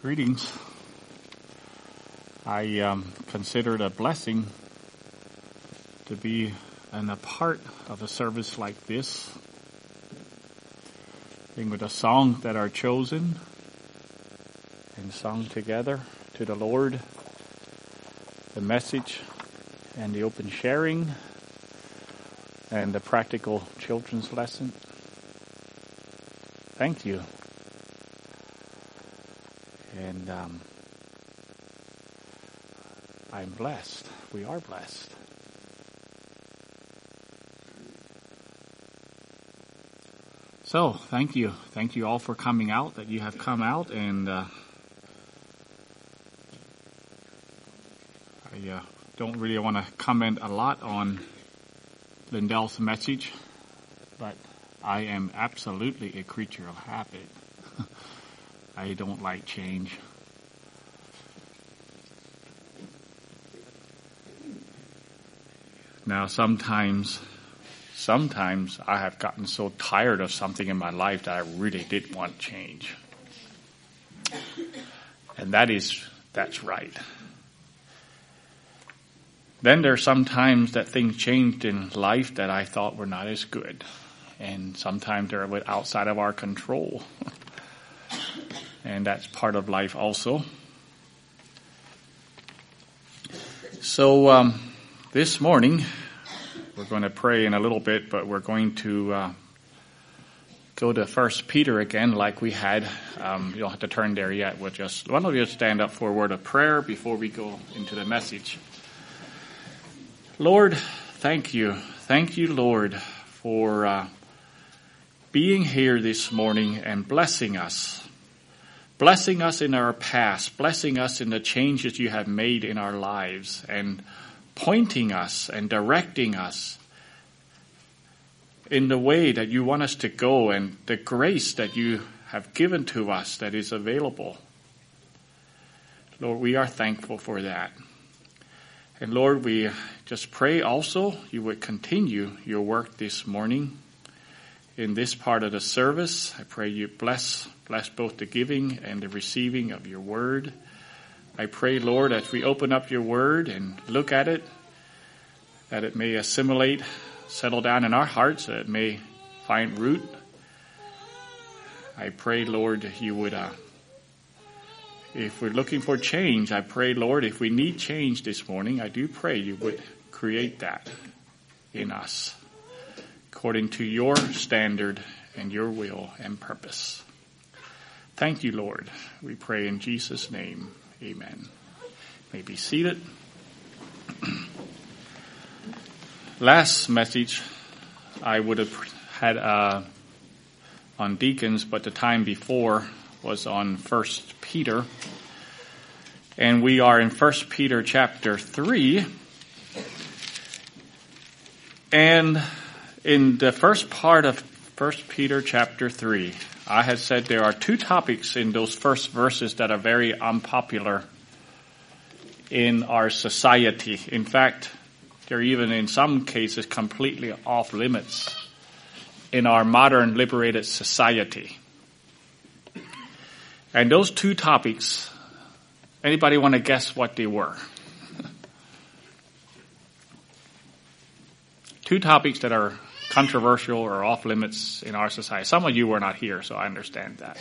Greetings. I um, consider it a blessing to be in a part of a service like this. Being with a song that are chosen and sung together to the Lord, the message and the open sharing and the practical children's lesson. Thank you. And um, I'm blessed. We are blessed. So, thank you. Thank you all for coming out, that you have come out, and uh, I uh, don't really want to comment a lot on Lindell's message, but I am absolutely a creature of habit. I don't like change. Now sometimes, sometimes I have gotten so tired of something in my life that I really did want change. And that is, that's right. Then there's sometimes that things changed in life that I thought were not as good. And sometimes they're outside of our control. and that's part of life also. So um, this morning we're going to pray in a little bit, but we're going to uh, go to First Peter again, like we had. Um, you don't have to turn there yet. We'll just why don't you stand up for a word of prayer before we go into the message. Lord, thank you, thank you, Lord, for uh, being here this morning and blessing us blessing us in our past, blessing us in the changes you have made in our lives, and pointing us and directing us in the way that you want us to go and the grace that you have given to us that is available. Lord, we are thankful for that. And Lord, we just pray also you would continue your work this morning in this part of the service. I pray you bless Bless both the giving and the receiving of your word. I pray, Lord, as we open up your word and look at it, that it may assimilate, settle down in our hearts, that it may find root. I pray, Lord, you would, uh, if we're looking for change, I pray, Lord, if we need change this morning, I do pray you would create that in us according to your standard and your will and purpose. Thank you, Lord. We pray in Jesus' name. Amen. may be seated. Last message I would have had uh, on deacons, but the time before was on First Peter, and we are in First Peter chapter three, and in the first part of First Peter chapter three, I had said there are two topics in those first verses that are very unpopular in our society. In fact, they're even in some cases completely off limits in our modern liberated society. And those two topics, anybody want to guess what they were? two topics that are controversial or off limits in our society. Some of you were not here, so I understand that.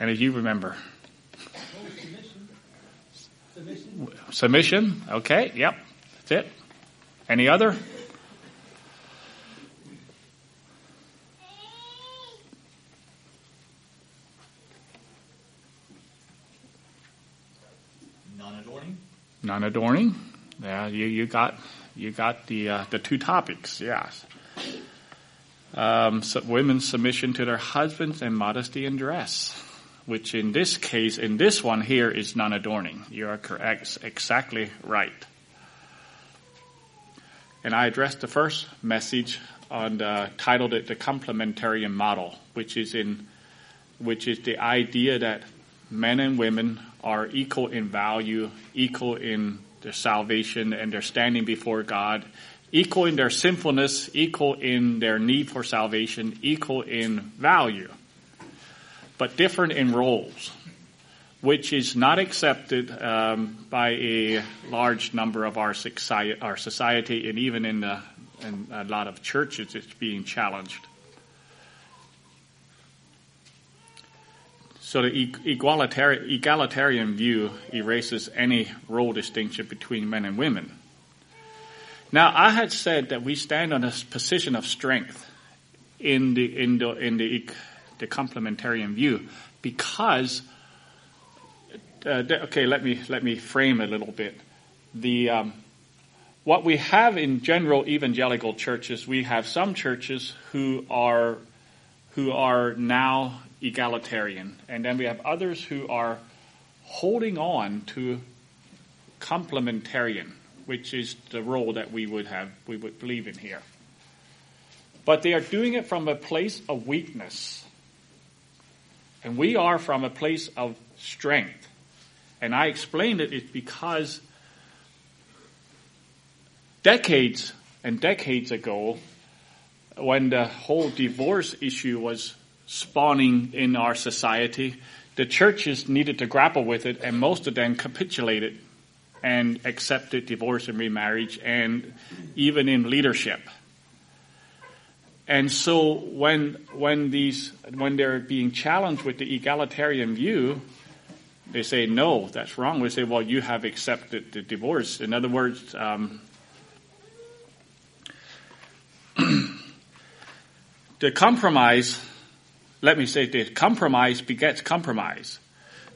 And as you remember, submission. submission. Okay. Yep. That's it. Any other? Non-adorning. Non-adorning. Yeah, you, you got you got the uh, the two topics. Yes um, women's submission to their husbands and modesty in dress, which in this case, in this one here, is non-adorning. You are correct, exactly right. And I addressed the first message on the, titled it the complementarian model, which is in, which is the idea that men and women are equal in value, equal in their salvation and their standing before God, equal in their sinfulness, equal in their need for salvation, equal in value, but different in roles. which is not accepted um, by a large number of our society, our society and even in, the, in a lot of churches, it's being challenged. So the egalitarian, egalitarian view erases any role distinction between men and women. Now, I had said that we stand on a position of strength in the in the in the, the complementarian view because uh, okay, let me let me frame a little bit. The um, what we have in general evangelical churches, we have some churches who are who are now egalitarian, and then we have others who are holding on to complementarian which is the role that we would have, we would believe in here. But they are doing it from a place of weakness. And we are from a place of strength. And I explained it is because decades and decades ago, when the whole divorce issue was spawning in our society, the churches needed to grapple with it, and most of them capitulated and accepted divorce and remarriage and even in leadership. And so when, when these, when they're being challenged with the egalitarian view, they say, no, that's wrong. We say, well, you have accepted the divorce. In other words, um, the compromise, let me say this, compromise begets compromise.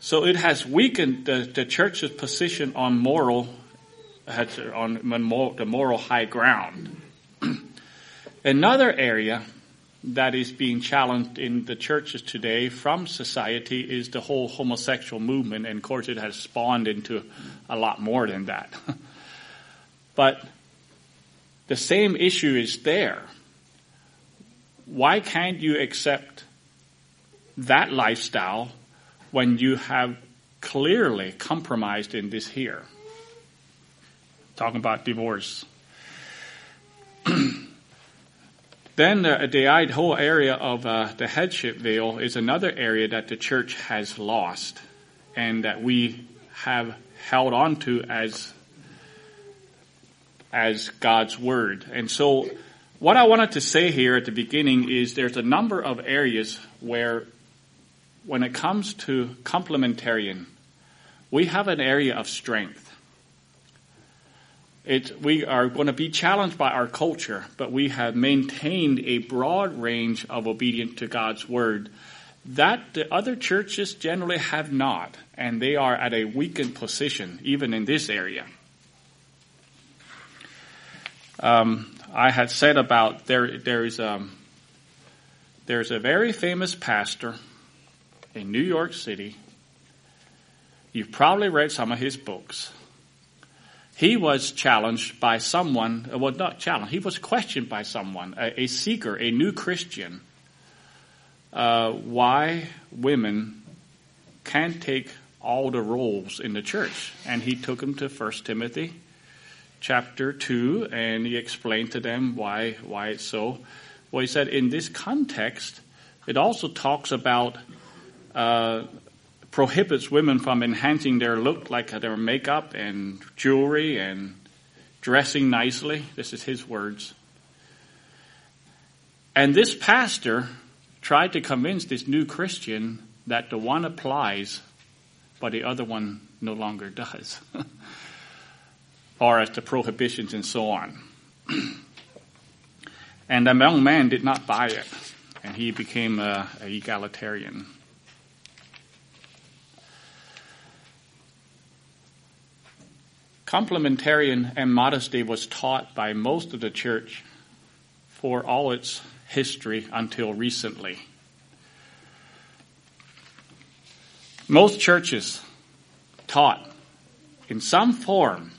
So it has weakened the, the church's position on moral, on the moral high ground. Another area that is being challenged in the churches today from society is the whole homosexual movement, and of course it has spawned into a lot more than that. but the same issue is there. Why can't you accept that lifestyle when you have clearly compromised in this here. Talking about divorce. then the, the whole area of uh, the headship veil is another area that the church has lost and that we have held on to as as God's word. And so what I wanted to say here at the beginning is there's a number of areas where when it comes to complementarian, we have an area of strength. It, we are going to be challenged by our culture, but we have maintained a broad range of obedience to God's word that the other churches generally have not, and they are at a weakened position, even in this area. Um, I had said about there, there is a, um, there's a very famous pastor in New York City. You've probably read some of his books. He was challenged by someone, well, not challenged, he was questioned by someone, a, a seeker, a new Christian, uh, why women can't take all the roles in the church. And he took him to 1 Timothy chapter 2 and he explained to them why, why it's so. Well, he said in this context, it also talks about uh, prohibits women from enhancing their look, like their makeup and jewelry and dressing nicely. This is his words. And this pastor tried to convince this new Christian that the one applies, but the other one no longer does. or as the prohibitions and so on. and the young man did not buy it, and he became a, a egalitarian. Complementarian and modesty was taught by most of the church for all its history until recently. Most churches taught in some form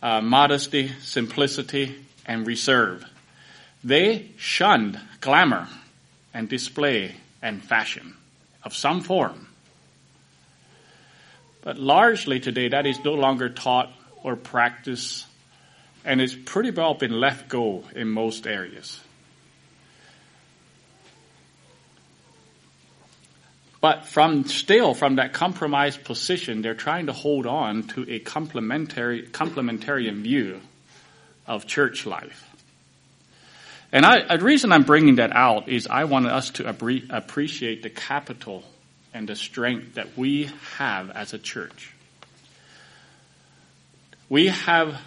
uh, modesty, simplicity, and reserve. They shunned glamour and display and fashion of some form. But largely today, that is no longer taught or practiced, and it's pretty well been left go in most areas. But from still from that compromised position, they're trying to hold on to a complementary complementarian view of church life. And I, the reason I'm bringing that out is I want us to appreciate the capital and the strength that we have as a church. We have,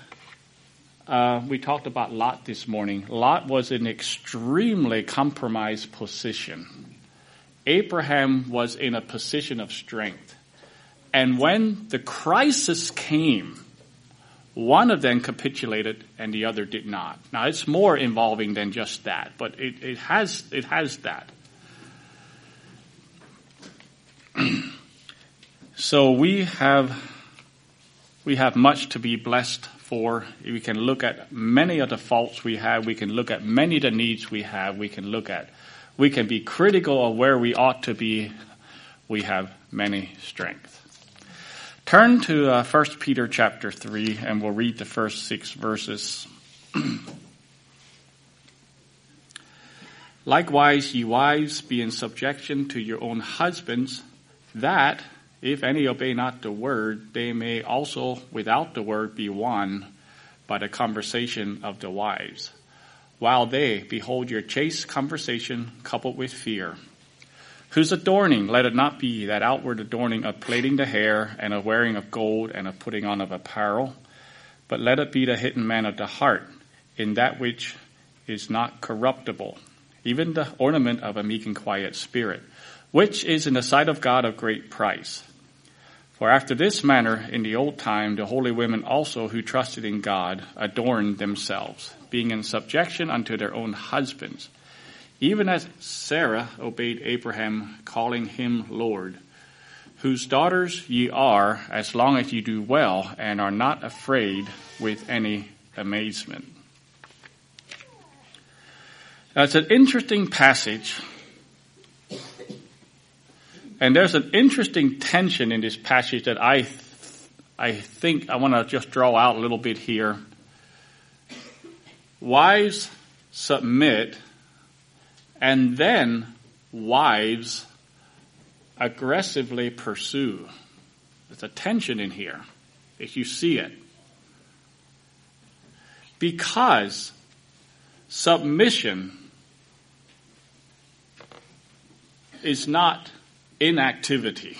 uh, we talked about Lot this morning. Lot was in an extremely compromised position. Abraham was in a position of strength. And when the crisis came, one of them capitulated and the other did not. Now it's more involving than just that, but it, it has, it has that. so we have, we have much to be blessed for. We can look at many of the faults we have. We can look at many of the needs we have. We can look at, we can be critical of where we ought to be. We have many strengths. Turn to uh, 1 Peter chapter 3 and we'll read the first six verses. Likewise, ye wives, be in subjection to your own husbands, that, if any obey not the word, they may also without the word be won by the conversation of the wives, while they behold your chaste conversation coupled with fear. Whose adorning let it not be that outward adorning of plaiting the hair and of wearing of gold and of putting on of apparel, but let it be the hidden man of the heart in that which is not corruptible, even the ornament of a meek and quiet spirit, which is in the sight of God of great price. For after this manner in the old time the holy women also who trusted in God adorned themselves, being in subjection unto their own husbands even as Sarah obeyed Abraham, calling him Lord, whose daughters ye are, as long as ye do well and are not afraid with any amazement. That's an interesting passage. And there's an interesting tension in this passage that I, I think I want to just draw out a little bit here. Wives submit and then wives aggressively pursue. There's a tension in here, if you see it. Because submission is not inactivity.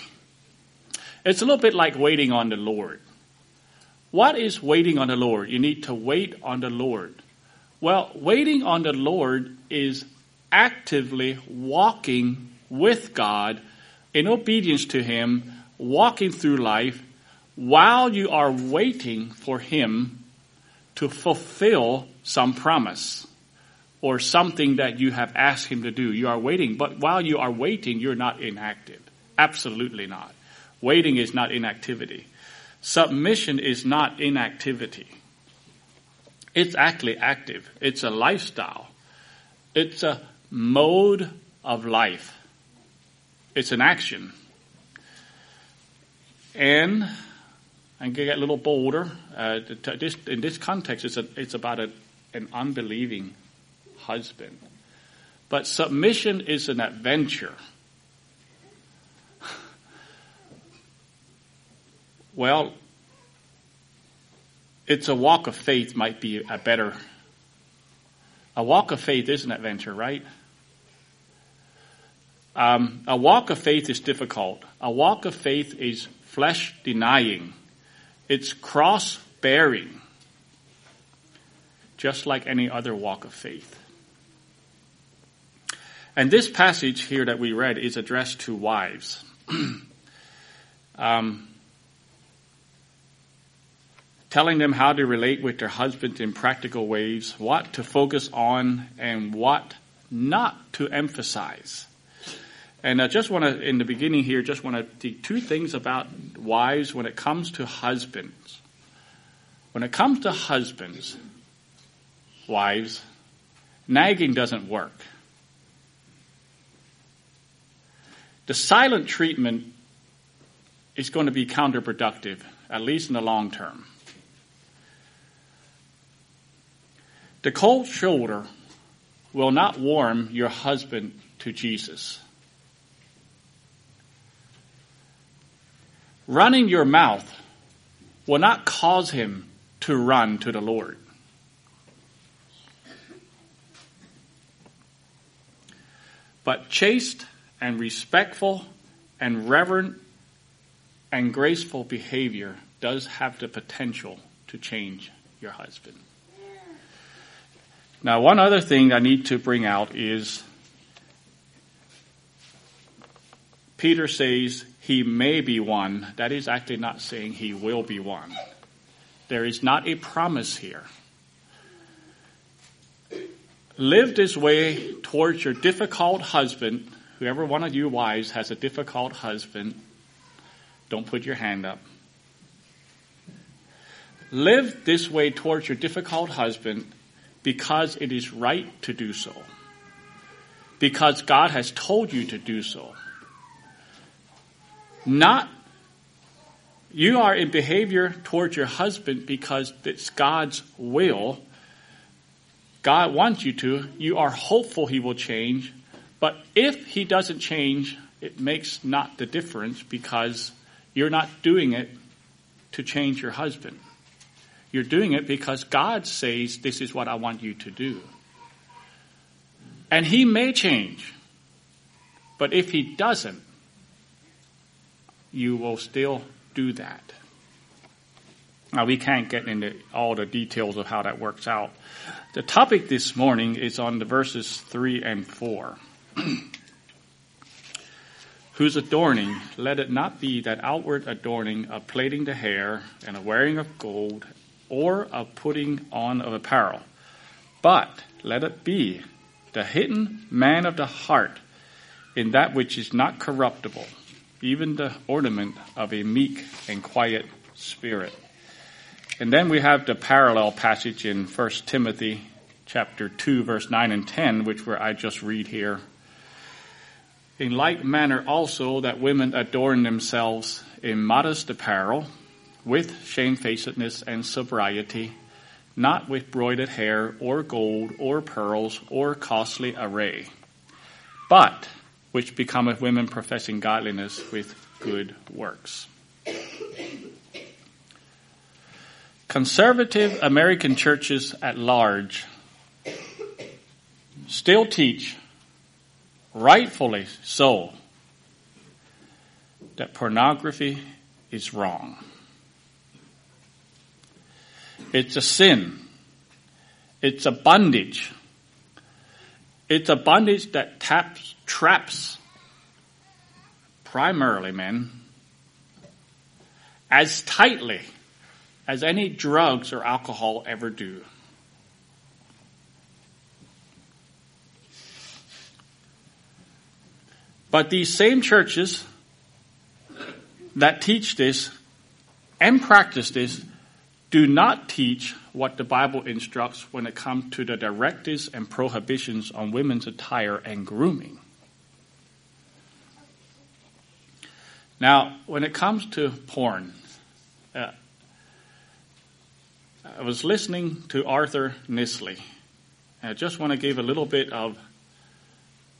It's a little bit like waiting on the Lord. What is waiting on the Lord? You need to wait on the Lord. Well, waiting on the Lord is actively walking with God in obedience to Him, walking through life while you are waiting for Him to fulfill some promise or something that you have asked Him to do. You are waiting, but while you are waiting, you're not inactive. Absolutely not. Waiting is not inactivity. Submission is not inactivity. It's actually active. It's a lifestyle. It's a mode of life. It's an action. And I get a little bolder. Uh, this, in this context, it's, a, it's about a, an unbelieving husband. But submission is an adventure. Well, it's a walk of faith might be a better. A walk of faith is an adventure, right? Um, a walk of faith is difficult. A walk of faith is flesh denying. It's cross bearing. Just like any other walk of faith. And this passage here that we read is addressed to wives. um, telling them how to relate with their husbands in practical ways, what to focus on, and what not to emphasize. And I just want to, in the beginning here, just want to take two things about wives when it comes to husbands. When it comes to husbands, wives, nagging doesn't work. The silent treatment is going to be counterproductive, at least in the long term. The cold shoulder will not warm your husband to Jesus. running your mouth will not cause him to run to the Lord. But chaste and respectful and reverent and graceful behavior does have the potential to change your husband. Now, won other thing I need to bring out is Peter says he may be won. That is actually not saying he will be one. There is not a promise here. Live this way towards your difficult husband. Whoever one of you wives has a difficult husband, don't put your hand up. Live this way towards your difficult husband because it is right to do so. Because God has told you to do so. Not you are in behavior towards your husband because it's God's will. God wants you to. You are hopeful he will change. But if he doesn't change, it makes not the difference because you're not doing it to change your husband. You're doing it because God says, This is what I want you to do. And He may change. But if He doesn't, you will still do that. Now, we can't get into all the details of how that works out. The topic this morning is on the verses 3 and 4. Whose adorning, let it not be that outward adorning of plaiting the hair and of wearing of gold or of putting on of apparel, but let it be the hidden man of the heart in that which is not corruptible, even the ornament of a meek and quiet spirit. And then we have the parallel passage in 1 Timothy chapter 2 verse 9 and 10, which where I just read here. In like manner also that women adorn themselves in modest apparel, with shamefacedness and sobriety, not with broided hair or gold or pearls or costly array, but which becometh women professing godliness with good works. Conservative American churches at large still teach, rightfully so, that pornography is wrong. It's a sin. It's a bondage. It's a bondage that taps, traps primarily men as tightly as any drugs or alcohol ever do. But these same churches that teach this and practice this do not teach what the Bible instructs when it comes to the directives and prohibitions on women's attire and grooming. Now, when it comes to porn, uh, I was listening to Arthur Nisley. I just want to give a little bit of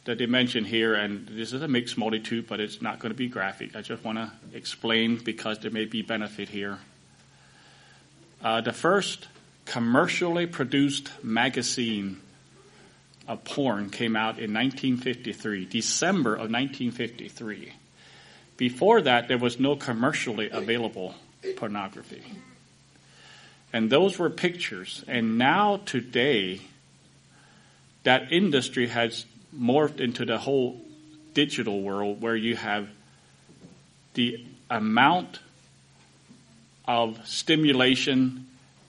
the dimension here, and this is a mixed multitude, but it's not going to be graphic. I just want to explain because there may be benefit here. Uh, the first commercially produced magazine of porn came out in 1953, December of 1953. Before that, there was no commercially available pornography. And those were pictures. And now, today, that industry has morphed into the whole digital world where you have the amount of stimulation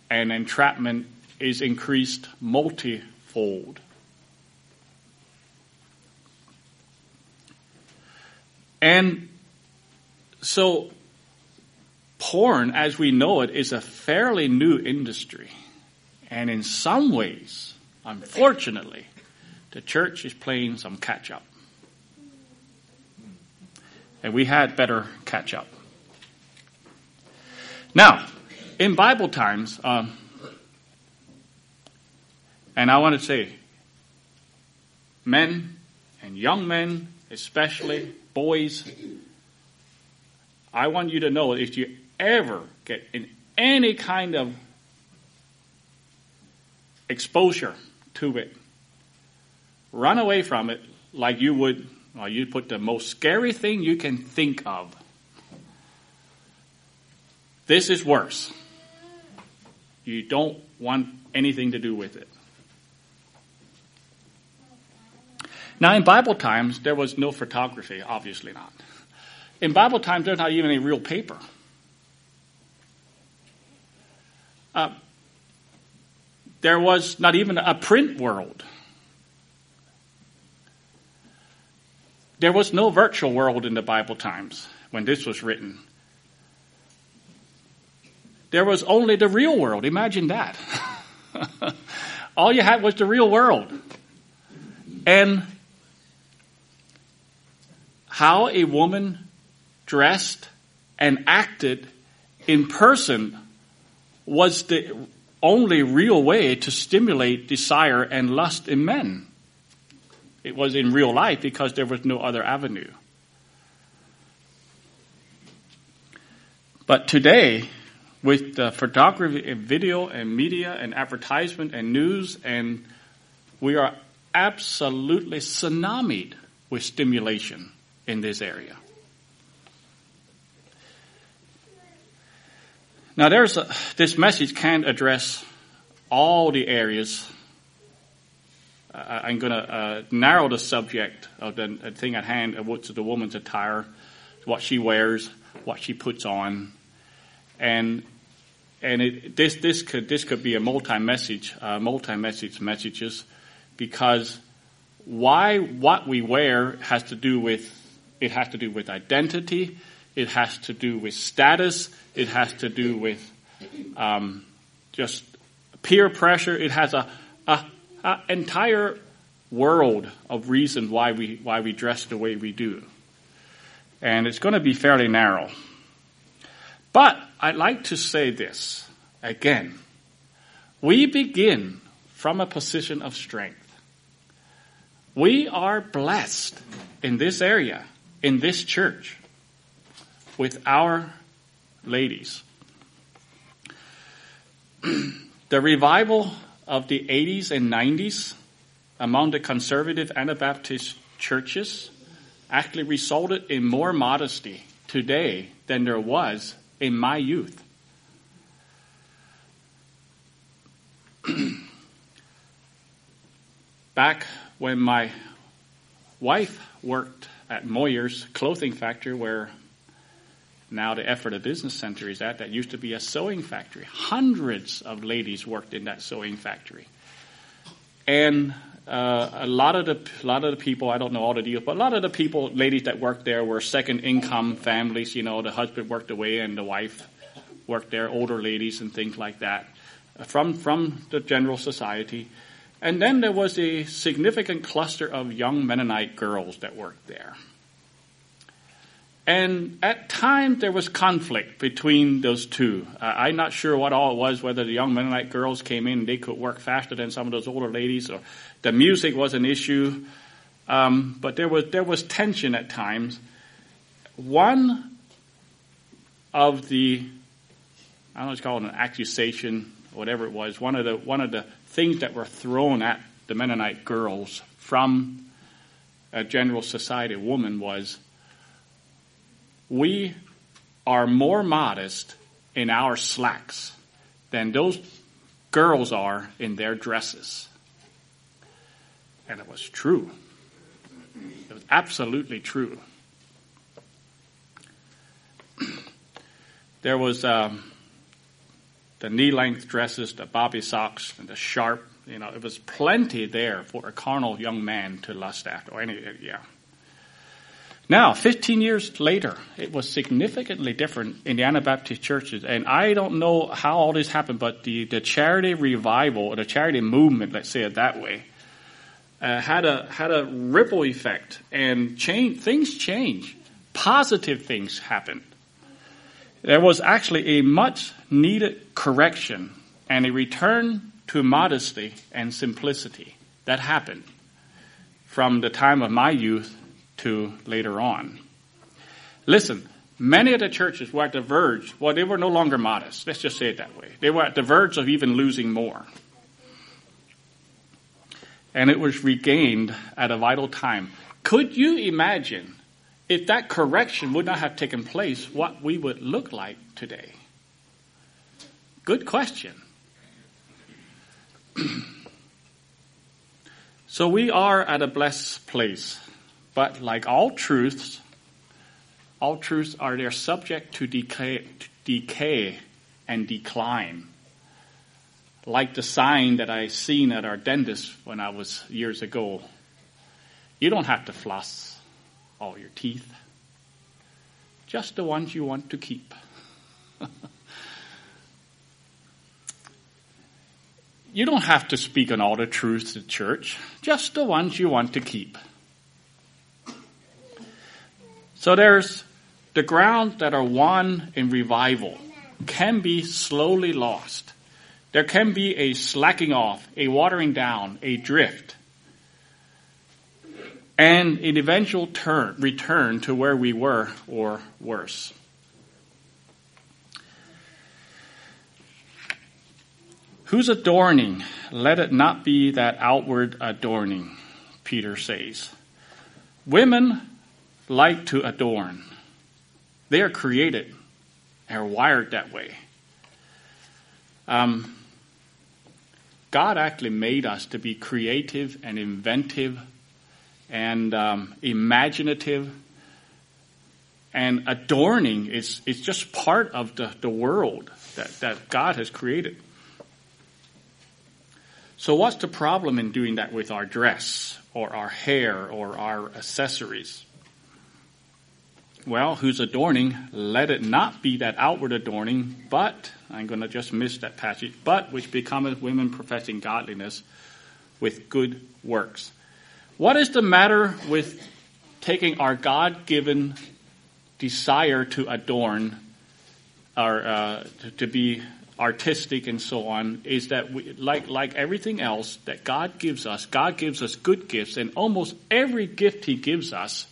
and entrapment is increased multifold. And so, porn, as we know it, is a fairly new industry. And in some ways, unfortunately, the church is playing some catch up. And we had better catch up. Now, in Bible times, um, and I want to say, men and young men, especially boys, I want you to know if you ever get in any kind of exposure to it, run away from it like you would, well, you put the most scary thing you can think of. This is worse. You don't want anything to do with it. Now, in Bible times, there was no photography, obviously not. In Bible times, there's not even any real paper. Uh, there was not even a print world. There was no virtual world in the Bible times when this was written. There was only the real world. Imagine that. All you had was the real world. And how a woman dressed and acted in person was the only real way to stimulate desire and lust in men. It was in real life because there was no other avenue. But today, with the photography and video and media and advertisement and news, and we are absolutely tsunamied with stimulation in this area. Now, there's a, this message can't address all the areas. I'm going to uh, narrow the subject of the thing at hand, of what's the woman's attire, what she wears, what she puts on, and and it, this this could this could be a multi message, uh, multi message messages, because why what we wear has to do with it has to do with identity, it has to do with status. It has to do with um, just peer pressure. It has a, a entire world of reasons why we why we dress the way we do, and it's going to be fairly narrow. But I'd like to say this again: we begin from a position of strength. We are blessed in this area, in this church with our ladies. the revival of the 80s and 90s among the conservative Anabaptist churches actually resulted in more modesty today than there was in my youth. Back when my wife worked at Moyer's clothing factory where now the Ephrata Business Center is at. That used to be a sewing factory. Hundreds of ladies worked in that sewing factory. And uh, a lot of the lot of the people I don't know all the deals, but a lot of the people, ladies that worked there, were second income families. You know, the husband worked away and the wife worked there, older ladies and things like that, from from the general society. And then there was a significant cluster of young Mennonite girls that worked there. And at times there was conflict between those two. Uh, I'm not sure what all it was, whether the young Mennonite girls came in and they could work faster than some of those older ladies, or the music was an issue. Um, but there was there was tension at times. One of the I don't know, it's called an accusation, whatever it was. One of the one of the things that were thrown at the Mennonite girls from a general society woman was we are more modest in our slacks than those girls are in their dresses. And it was true. It was absolutely true. there was um, the knee-length dresses, the bobby socks, and the sharp. You know, it was plenty there for a carnal young man to lust after. Or any, yeah. Now, 15 years later, it was significantly different in the Anabaptist churches. And I don't know how all this happened, but the, the charity revival, or the charity movement, let's say it that way, uh, had a had a ripple effect and change things change. Positive things happened. There was actually a much needed correction and a return to modesty and simplicity that happened from the time of my youth to later on. Listen, Many of the churches were at the verge, well, they were no longer modest. Let's just say it that way. They were at the verge of even losing more. And it was regained at a vital time. Could you imagine if that correction would not have taken place, what we would look like today? Good question. so we are at a blessed place, but like all truths, all truths are they're subject to decay, to decay and decline. Like the sign that I seen at our dentist when I was years ago. You don't have to floss all your teeth. Just the ones you want to keep. you don't have to speak on all the truths to church, just the ones you want to keep. So there's the ground that are won in revival can be slowly lost. There can be a slacking off, a watering down, a drift, and an eventual turn, return to where we were or worse. Whose adorning? Let it not be that outward adorning, Peter says. Women like to adorn. They are created and are wired that way. Um, God actually made us to be creative and inventive and um, imaginative and adorning is, is just part of the, the world that, that God has created. So what's the problem in doing that with our dress or our hair or our accessories? Well, whose adorning, let it not be that outward adorning, but, I'm going to just miss that passage, but which becometh women professing godliness with good works. What is the matter with taking our God given desire to adorn, or uh, to, to, be artistic and so on, is that we, like, like everything else that God gives us, God gives us good gifts, and almost every gift He gives us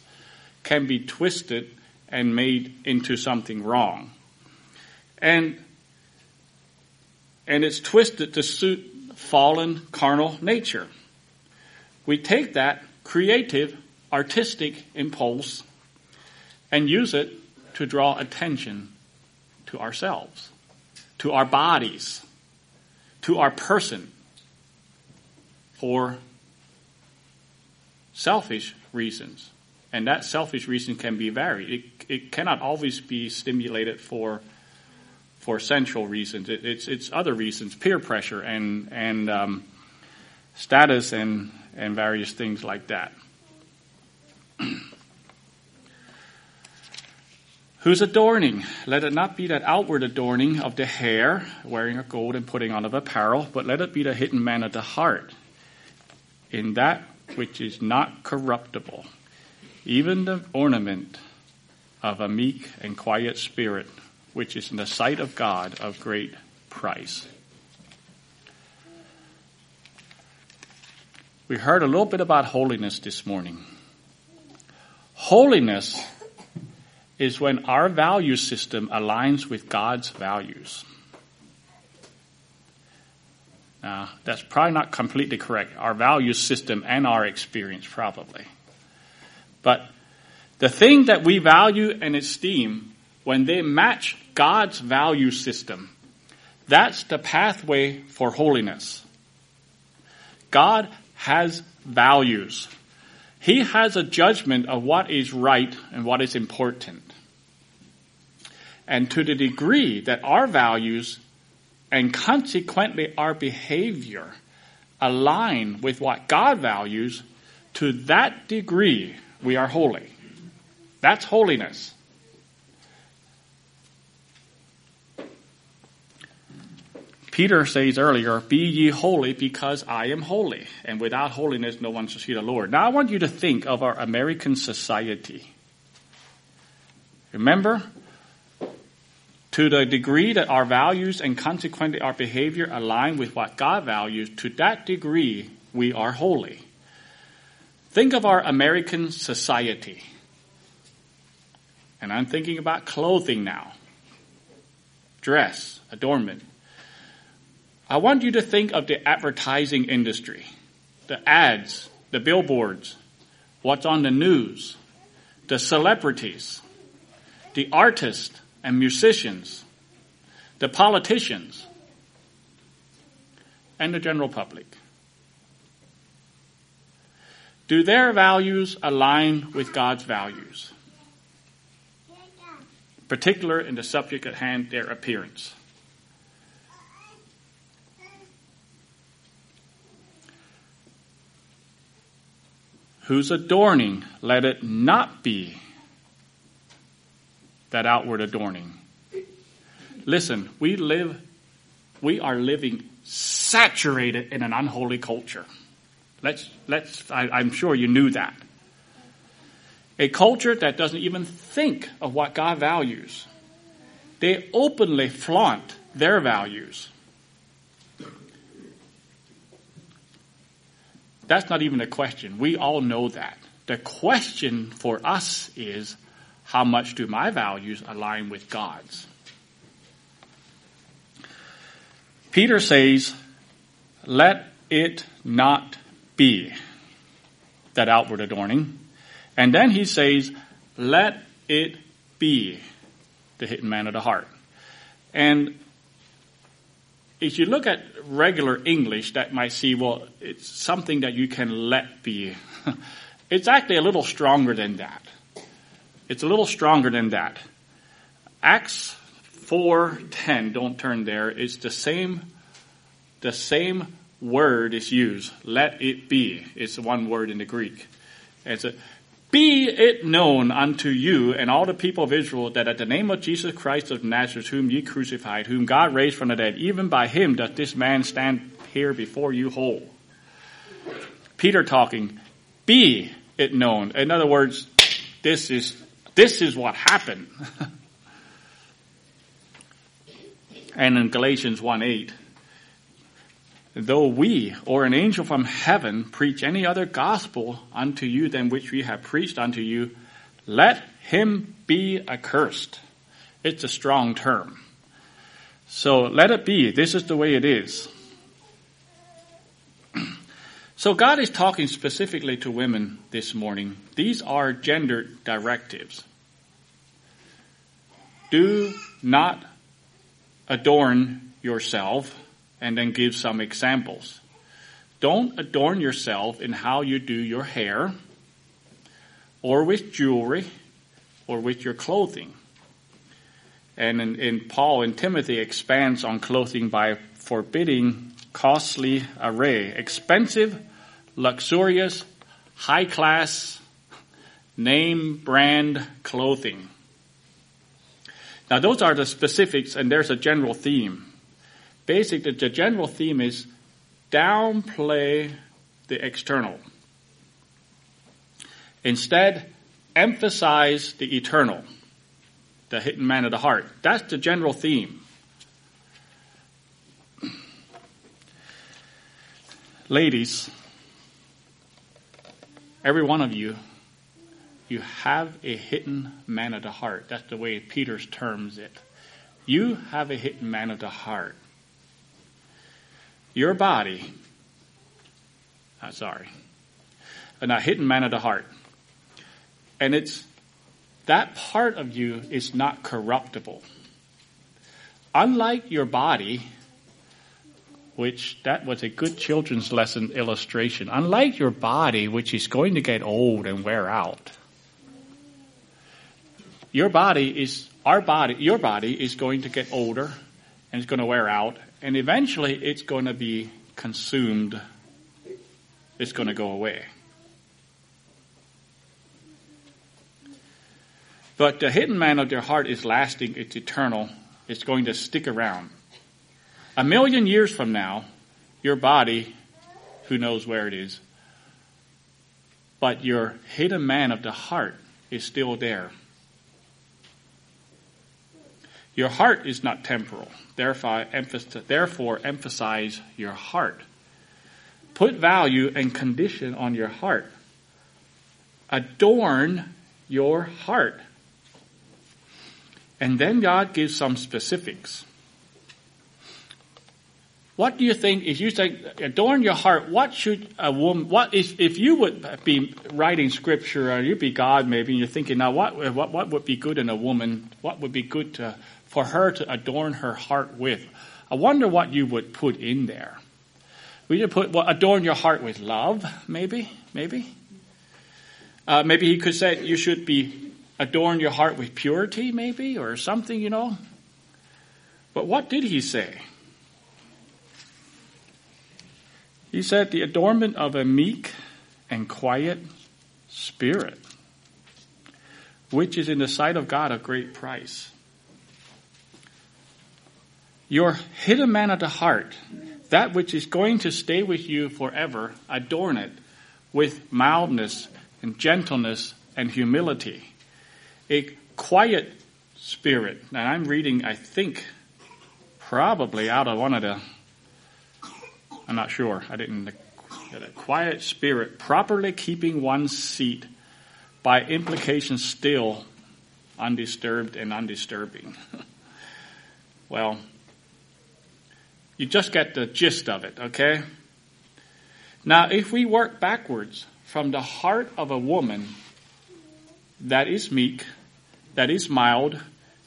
can be twisted and made into something wrong. And, and it's twisted to suit fallen carnal nature. We take that creative, artistic impulse and use it to draw attention to ourselves, to our bodies, to our person for selfish reasons. And that selfish reason can be varied. It, it cannot always be stimulated for for central reasons. It, it's it's other reasons, peer pressure and and um, status and and various things like that. Whose adorning? Let it not be that outward adorning of the hair, wearing of gold and putting on of apparel, but let it be the hidden man of the heart, in that which is not corruptible even the ornament of a meek and quiet spirit, which is in the sight of God of great price. We heard a little bit about holiness this morning. Holiness is when our value system aligns with God's values. Now, that's probably not completely correct. Our value system and our experience, probably. But the thing that we value and esteem, when they match God's value system, that's the pathway for holiness. God has values. He has a judgment of what is right and what is important. And to the degree that our values and consequently our behavior align with what God values, to that degree we are holy. That's holiness. Peter says earlier, Be ye holy because I am holy, and without holiness no one shall see the Lord. Now I want you to think of our American society. Remember, to the degree that our values and consequently our behavior align with what God values, to that degree we are holy. Think of our American society. And I'm thinking about clothing now, dress, adornment. I want you to think of the advertising industry, the ads, the billboards, what's on the news, the celebrities, the artists and musicians, the politicians, and the general public. Do their values align with God's values? Particular in the subject at hand, their appearance. Whose adorning, let it not be that outward adorning. Listen, we live, we are living saturated in an unholy culture. Let's, let's, I, I'm sure you knew that. A culture that doesn't even think of what God values. They openly flaunt their values. That's not even a question. We all know that. The question for us is, how much do my values align with God's? Peter says, let it not be that outward adorning. And then he says, let it be the hidden man of the heart. And if you look at regular English, that might see, well, it's something that you can let be. it's actually a little stronger than that. It's a little stronger than that. Acts 4:10, don't turn there. It's the same the same word is used. Let it be. It's one word in the Greek. It's a, be it known unto you and all the people of Israel that at the name of Jesus Christ of Nazareth, whom ye crucified, whom God raised from the dead, even by him doth this man stand here before you whole. Peter talking, be it known. In other words, this is, this is what happened. and in Galatians 1 8, though we or an angel from heaven preach any other gospel unto you than which we have preached unto you, let him be accursed. It's a strong term. So let it be. This is the way it is. So God is talking specifically to women this morning. These are gender directives. Do not adorn yourself and then give some examples. Don't adorn yourself in how you do your hair or with jewelry or with your clothing. And in, in Paul and Timothy expands on clothing by forbidding costly array, expensive, luxurious, high class, name brand clothing. Now those are the specifics and there's a general theme basically the general theme is downplay the external. Instead, emphasize the eternal, the hidden man of the heart. That's the general theme. Ladies, every one of you, you have a hidden man of the heart. That's the way Peter's terms it. You have a hidden man of the heart your body, I'm sorry, and a hidden man of the heart. And it's, that part of you is not corruptible. Unlike your body, which that was a good children's lesson illustration. Unlike your body, which is going to get old and wear out, your body is, our body, your body is going to get older and it's going to wear out and eventually it's going to be consumed. It's going to go away. But the hidden man of your heart is lasting, it's eternal, it's going to stick around. A million years from now, your body, who knows where it is, but your hidden man of the heart is still there. Your heart is not temporal. Therefore, emphasize your heart. Put value and condition on your heart. Adorn your heart. And then God gives some specifics. What do you think, if you say, adorn your heart, what should a woman, what is, if you would be writing scripture, or you'd be God maybe, and you're thinking, now what, what, what would be good in a woman? What would be good to, for her to adorn her heart with? I wonder what you would put in there. Would you put, well, adorn your heart with love, maybe, maybe? Uh, maybe he could say you should be, adorn your heart with purity, maybe, or something, you know? But what did he say? He said, the adornment of a meek and quiet spirit, which is in the sight of God a great price. Your hidden man of the heart, that which is going to stay with you forever, adorn it with mildness and gentleness and humility. A quiet spirit. Now I'm reading, I think, probably out of one of the I'm not sure. I didn't get a quiet spirit, properly keeping one's seat by implication still undisturbed and undisturbing. well, you just get the gist of it, okay? Now, if we work backwards from the heart of a woman that is meek, that is mild,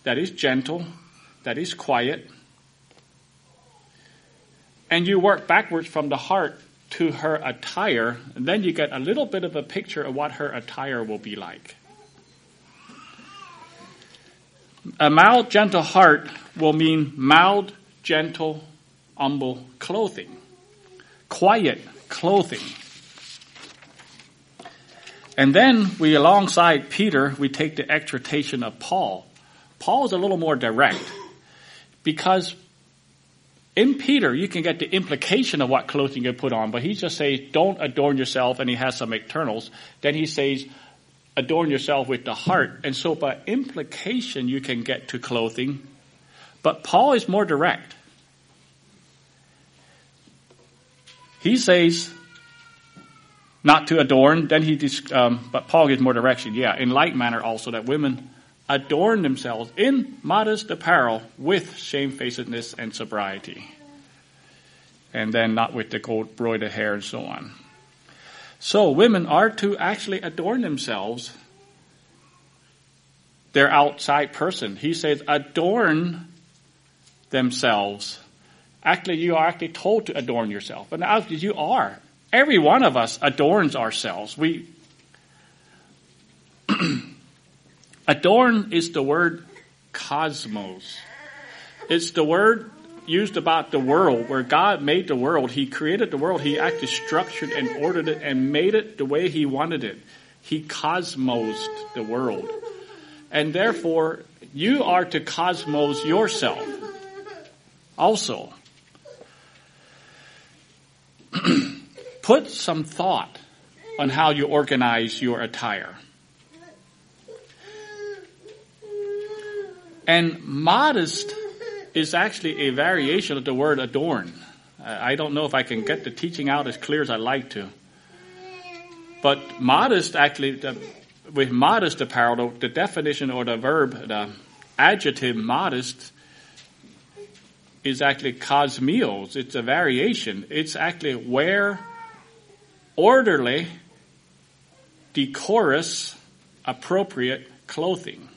that is gentle, that is quiet, and you work backwards from the heart to her attire, then you get a little bit of a picture of what her attire will be like. A mild, gentle heart will mean mild, gentle, humble clothing. Quiet clothing. And then we, alongside Peter, we take the exhortation of Paul. Paul is a little more direct because in Peter, you can get the implication of what clothing you put on, but he just says, don't adorn yourself, and he has some externals. Then he says, adorn yourself with the heart. And so by implication, you can get to clothing. But Paul is more direct. He says, not to adorn, then he, um, but Paul gives more direction. Yeah, in like manner also that women adorn themselves in modest apparel with shamefacedness and sobriety. And then not with the gold broidered hair and so on. So women are to actually adorn themselves their outside person. He says adorn themselves. Actually, you are actually told to adorn yourself. And you are. Every one of us adorns ourselves. We Adorn is the word cosmos. It's the word used about the world, where God made the world. He created the world. He actually structured and ordered it and made it the way He wanted it. He cosmosed the world. And therefore, you are to cosmos yourself also. Put some thought on how you organize your attire. And modest is actually a variation of the word adorn. I don't know if I can get the teaching out as clear as I'd like to. But modest actually, the, with modest apparel, the, the definition or the verb, the adjective modest is actually cosmios. It's a variation. It's actually wear orderly, decorous, appropriate clothing.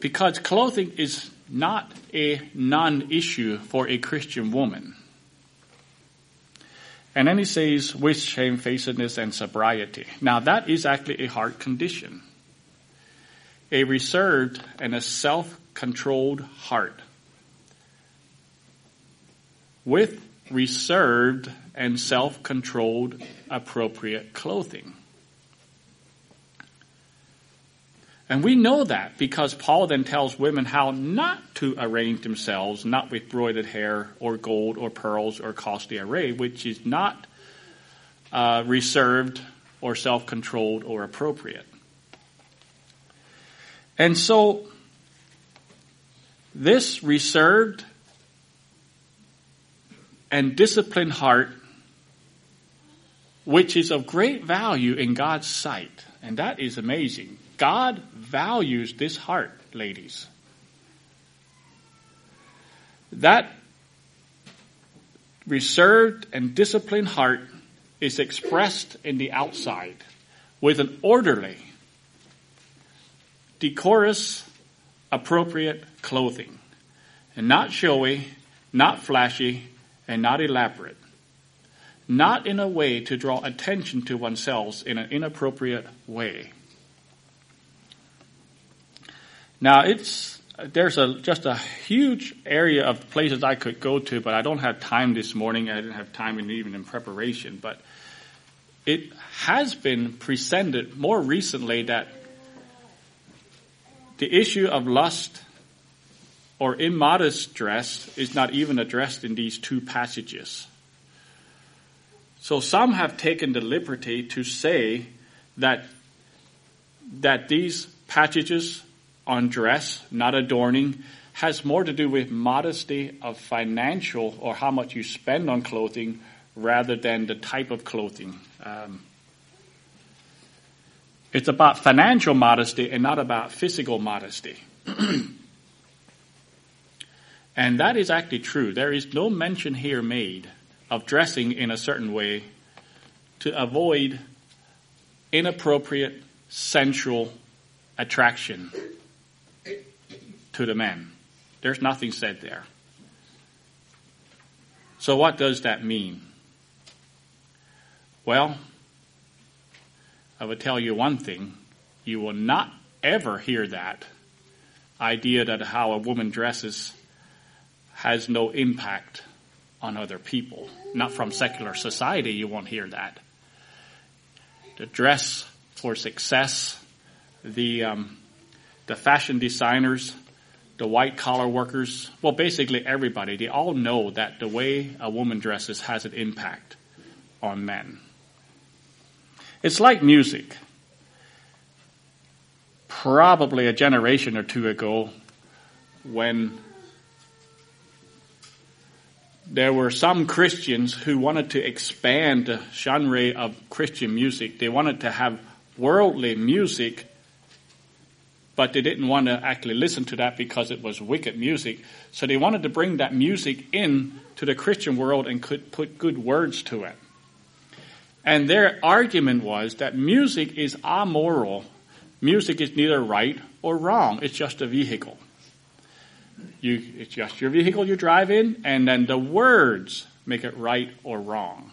Because clothing is not a non-issue for a Christian woman. And then he says, with shamefacedness and sobriety. Now that is actually a heart condition. A reserved and a self-controlled heart. With reserved and self-controlled appropriate clothing. And we know that because Paul then tells women how not to arrange themselves, not with broidered hair or gold or pearls or costly array, which is not uh, reserved or self-controlled or appropriate. And so, this reserved and disciplined heart, which is of great value in God's sight, and that is amazing. God values this heart, ladies. That reserved and disciplined heart is expressed in the outside with an orderly, decorous, appropriate clothing. And not showy, not flashy, and not elaborate. Not in a way to draw attention to oneself in an inappropriate way. Now it's there's a just a huge area of places I could go to, but I don't have time this morning. I didn't have time in, even in preparation. But it has been presented more recently that the issue of lust or immodest dress is not even addressed in these two passages. So some have taken the liberty to say that that these passages on dress, not adorning, has more to do with modesty of financial or how much you spend on clothing rather than the type of clothing. Um, it's about financial modesty and not about physical modesty. and that is actually true. There is no mention here made of dressing in a certain way to avoid inappropriate sensual attraction to the man. There's nothing said there. So what does that mean? Well, I will tell you one thing. You will not ever hear that idea that how a woman dresses has no impact on other people. Not from secular society, you won't hear that. The dress for success, the, um, the fashion designers, the white collar workers, well, basically everybody, they all know that the way a woman dresses has an impact on men. It's like music. Probably a generation or two ago, when there were some Christians who wanted to expand the genre of Christian music. They wanted to have worldly music but they didn't want to actually listen to that because it was wicked music. So they wanted to bring that music in to the Christian world and could put good words to it. And their argument was that music is amoral. Music is neither right or wrong. It's just a vehicle. You, it's just your vehicle you drive in, and then the words make it right or wrong.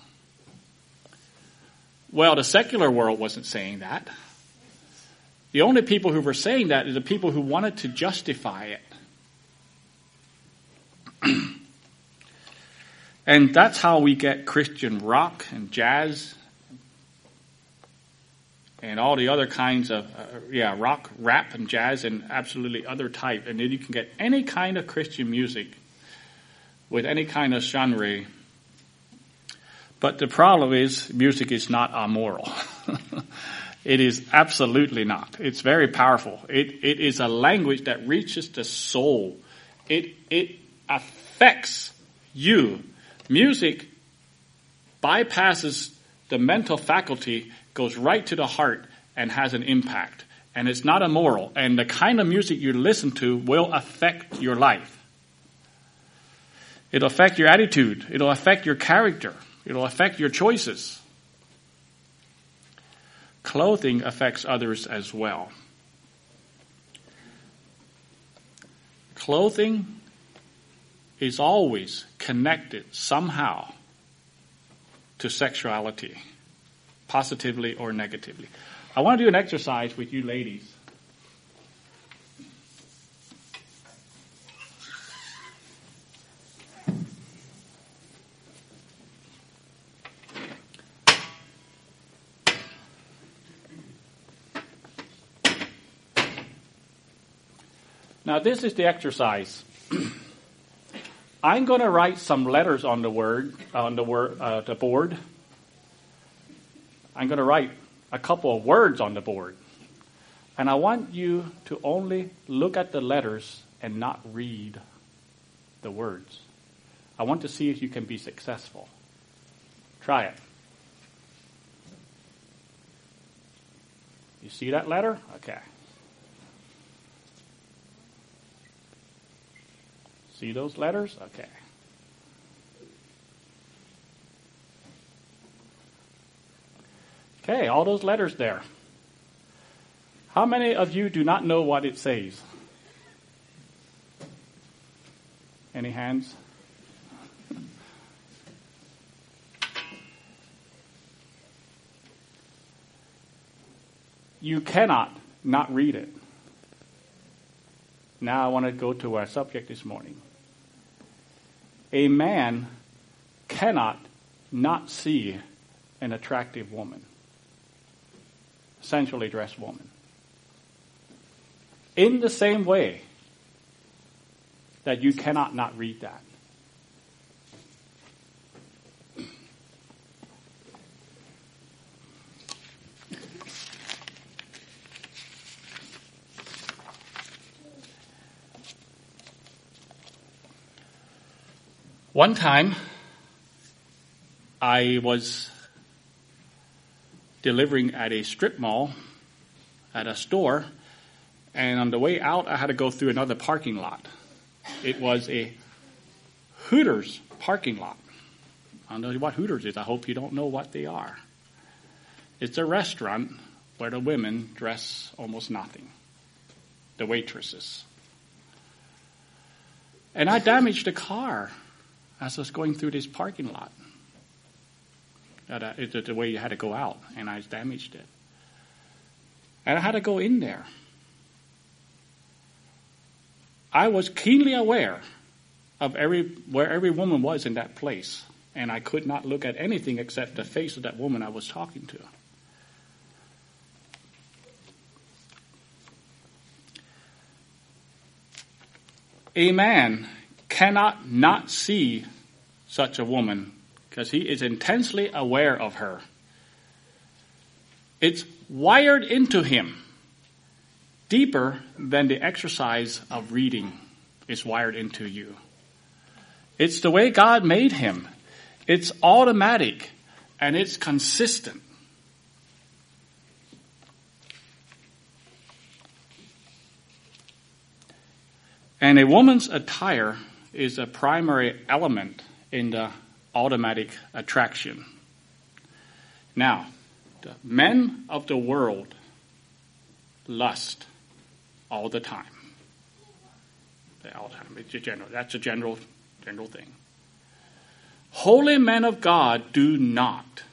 Well, the secular world wasn't saying that. The only people who were saying that are the people who wanted to justify it. and that's how we get Christian rock and jazz and all the other kinds of, uh, yeah, rock, rap, and jazz, and absolutely other type. And then you can get any kind of Christian music with any kind of genre. But the problem is, music is not amoral. It is absolutely not. It's very powerful. It, it is a language that reaches the soul. It, it affects you. Music bypasses the mental faculty, goes right to the heart, and has an impact. And it's not immoral. And the kind of music you listen to will affect your life. It'll affect your attitude. It'll affect your character. It'll affect your choices clothing affects others as well. Clothing is always connected somehow to sexuality, positively or negatively. I want to do an exercise with you ladies. Now, this is the exercise. I'm going to write some letters on the word on the word uh, the board. I'm going to write a couple of words on the board. And I want you to only look at the letters and not read the words. I want to see if you can be successful. Try it. You see that letter? Okay. See those letters? Okay. Okay, all those letters there. How many of you do not know what it says? Any hands? You cannot not read it. Now I want to go to our subject this morning. A man cannot not see an attractive woman, sensually dressed woman. In the same way that you cannot not read that. One time, I was delivering at a strip mall at a store, and on the way out, I had to go through another parking lot. It was a Hooters parking lot. I don't know what Hooters is. I hope you don't know what they are. It's a restaurant where the women dress almost nothing, the waitresses. And I damaged a car as I was going through this parking lot. It's uh, the way you had to go out, and I damaged it. And I had to go in there. I was keenly aware of every where every woman was in that place, and I could not look at anything except the face of that woman I was talking to. A man cannot not see such a woman because he is intensely aware of her. It's wired into him deeper than the exercise of reading is wired into you. It's the way God made him. It's automatic and it's consistent. And a woman's attire is a primary element in the automatic attraction. Now, the men of the world lust all the time. All the time. It's a general, that's a general, general thing. Holy men of God do not.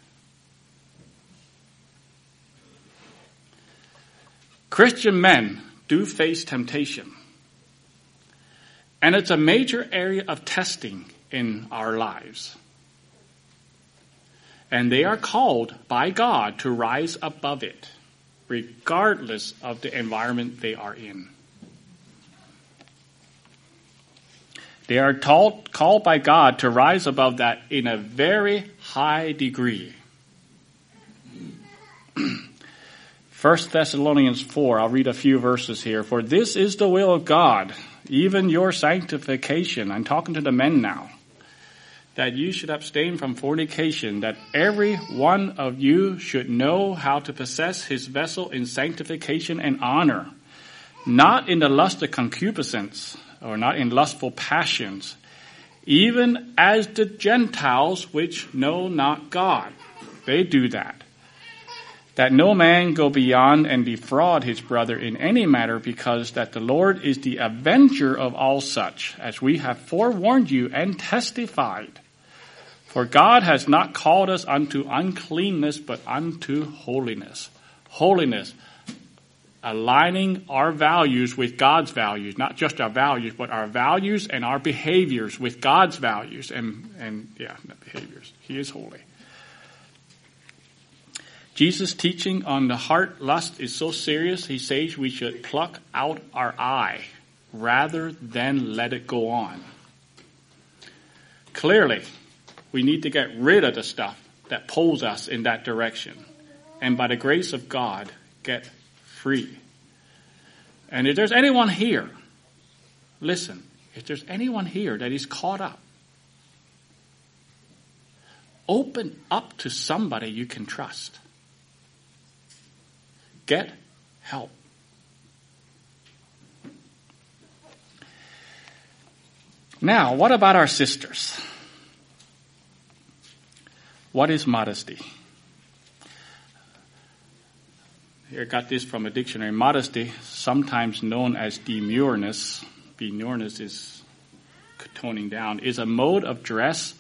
Christian men do face temptation. And it's a major area of testing in our lives. And they are called by God to rise above it, regardless of the environment they are in. They are taught, called by God to rise above that in a very high degree. 1 Thessalonians 4, I'll read a few verses here. For this is the will of God even your sanctification. I'm talking to the men now. That you should abstain from fornication, that every one of you should know how to possess his vessel in sanctification and honor, not in the lust of concupiscence, or not in lustful passions, even as the Gentiles which know not God. They do that that no man go beyond and defraud his brother in any matter, because that the Lord is the avenger of all such, as we have forewarned you and testified. For God has not called us unto uncleanness, but unto holiness. Holiness. Aligning our values with God's values, not just our values, but our values and our behaviors with God's values and, and yeah, behaviors. He is holy. Jesus' teaching on the heart lust is so serious, he says we should pluck out our eye rather than let it go on. Clearly, we need to get rid of the stuff that pulls us in that direction. And by the grace of God, get free. And if there's anyone here, listen, if there's anyone here that is caught up, open up to somebody you can trust. Get help. Now, what about our sisters? What is modesty? Here, I got this from a dictionary. Modesty, sometimes known as demureness, demureness is toning down, is a mode of dress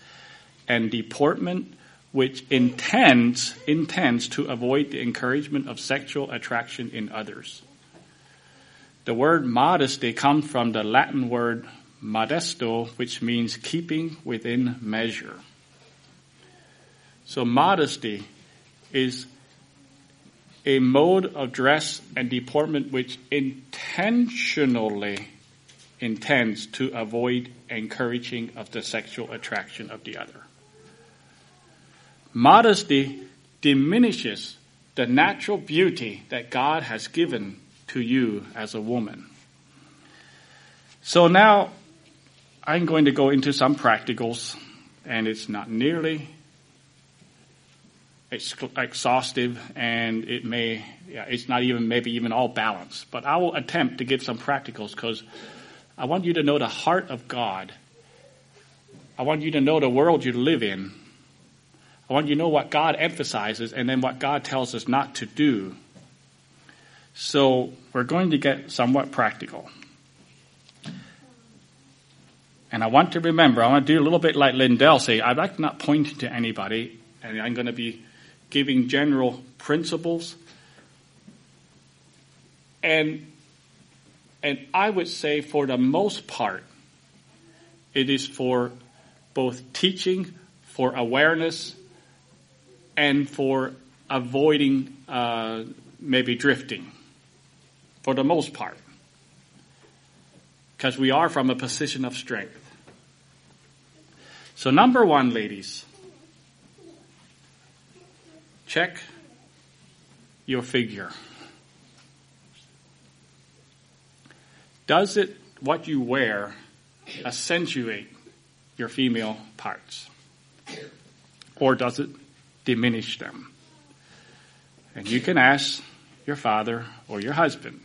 and deportment which intends, intends to avoid the encouragement of sexual attraction in others. The word modesty comes from the Latin word modesto, which means keeping within measure. So modesty is a mode of dress and deportment which intentionally intends to avoid encouraging of the sexual attraction of the other. Modesty diminishes the natural beauty that God has given to you as a woman. So now I'm going to go into some practicals, and it's not nearly exhaustive, and it may, yeah, it's not even maybe even all balanced. But I will attempt to give some practicals because I want you to know the heart of God. I want you to know the world you live in. I want you to know what God emphasizes and then what God tells us not to do. So we're going to get somewhat practical. And I want to remember, I want to do a little bit like Lindell say, I'd like not pointing to anybody, and I'm going to be giving general principles. And, and I would say for the most part, it is for both teaching, for awareness, and for avoiding uh, maybe drifting. For the most part. Because we are from a position of strength. So, number one, ladies, check your figure. Does it, what you wear, accentuate your female parts? Or does it diminish them? And you can ask your father or your husband.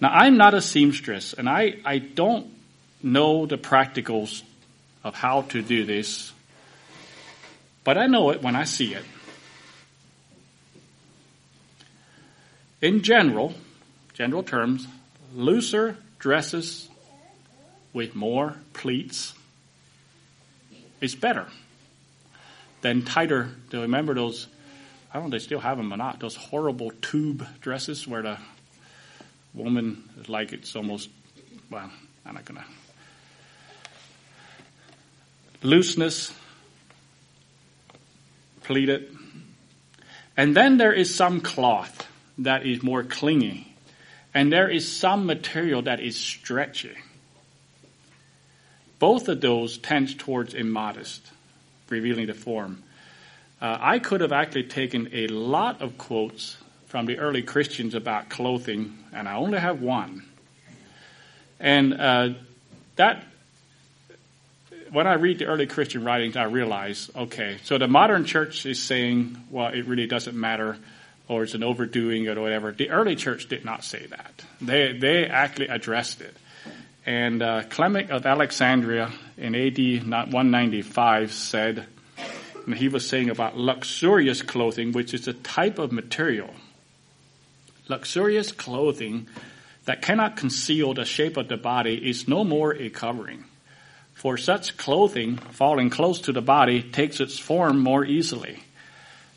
Now, I'm not a seamstress, and I, I don't know the practicals of how to do this, but I know it when I see it. In general, general terms, looser dresses with more pleats is better than tighter. Do you remember those? I don't know, they still have them or not. Those horrible tube dresses where the woman is like it's almost, well, I'm not going to looseness, pleated. And then there is some cloth that is more clingy. And there is some material that is stretchy. Both of those tend towards immodest, revealing the form. Uh, I could have actually taken a lot of quotes from the early Christians about clothing, and I only have one. And uh, that when I read the early Christian writings, I realize, okay, so the modern church is saying, well, it really doesn't matter, or it's an overdoing or whatever. The early church did not say that. They they actually addressed it. And uh, Clement of Alexandria in AD 195 said, and he was saying about luxurious clothing, which is a type of material. Luxurious clothing that cannot conceal the shape of the body is no more a covering for such clothing, falling close to the body, takes its form more easily.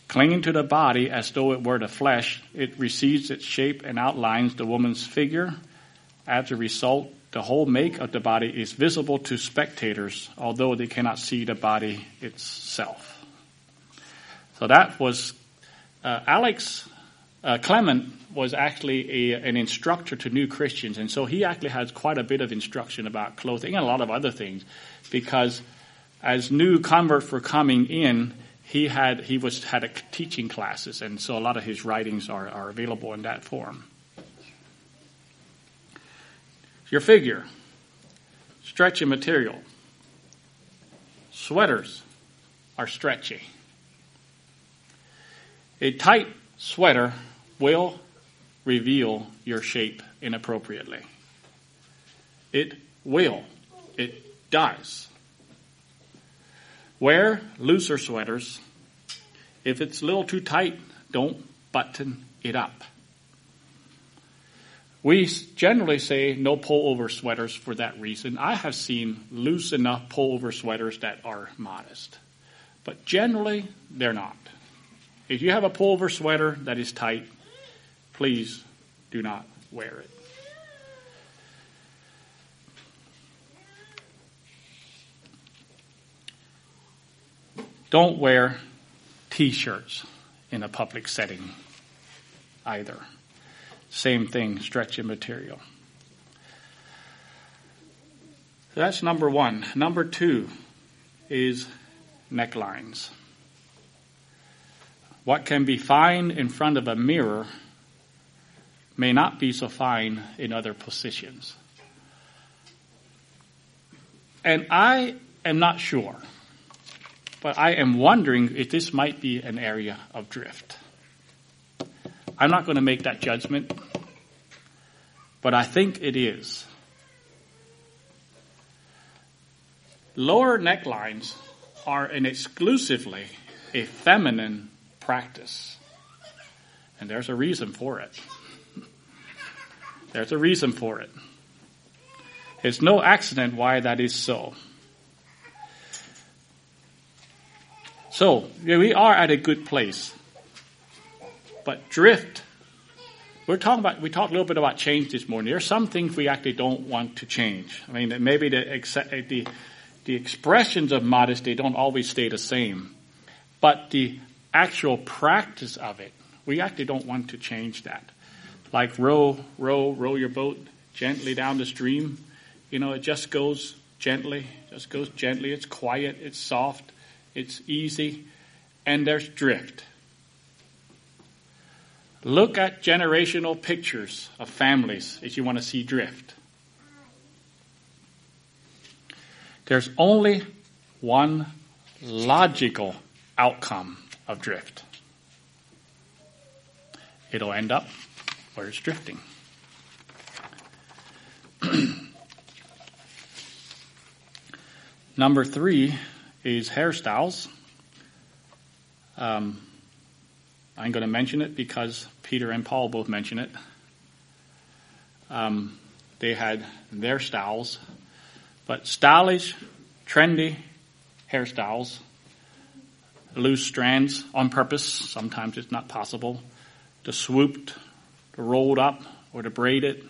Clinging to the body as though it were the flesh, it receives its shape and outlines the woman's figure. As a result, the whole make of the body is visible to spectators, although they cannot see the body itself. So that was uh, Alex uh, Clement was actually a, an instructor to new Christians, and so he actually has quite a bit of instruction about clothing and a lot of other things, because as new converts were coming in, he had he was had a teaching classes, and so a lot of his writings are, are available in that form. Your figure, stretchy material. Sweaters are stretchy. A tight sweater will reveal your shape inappropriately. It will. It does. Wear looser sweaters. If it's a little too tight, don't button it up. We generally say no pullover sweaters for that reason. I have seen loose enough pullover sweaters that are modest. But generally, they're not. If you have a pullover sweater that is tight, please do not wear it. Don't wear t-shirts in a public setting either. Same thing, stretchy material. So that's number one. Number two is necklines. What can be fine in front of a mirror may not be so fine in other positions. And I am not sure, but I am wondering if this might be an area of drift. I'm not going to make that judgment, but I think it is. Lower necklines are an exclusively a feminine practice. And there's a reason for it. There's a reason for it. It's no accident why that is so. So, we are at a good place. But drift, we're talking about, we talked a little bit about change this morning. There are some things we actually don't want to change. I mean, maybe the, the, the expressions of modesty don't always stay the same, but the actual practice of it, we actually don't want to change that. Like row, row, row your boat gently down the stream. You know, it just goes gently, just goes gently. It's quiet, it's soft, it's easy, and there's drift. Look at generational pictures of families if you want to see drift. There's only one logical outcome of drift. It'll end up where it's drifting. Number three is hairstyles. Um, I'm going to mention it because Peter and Paul both mention it. Um, they had their styles, but stylish, trendy hairstyles, loose strands on purpose. Sometimes it's not possible to swooped, to rolled up, or to braid it,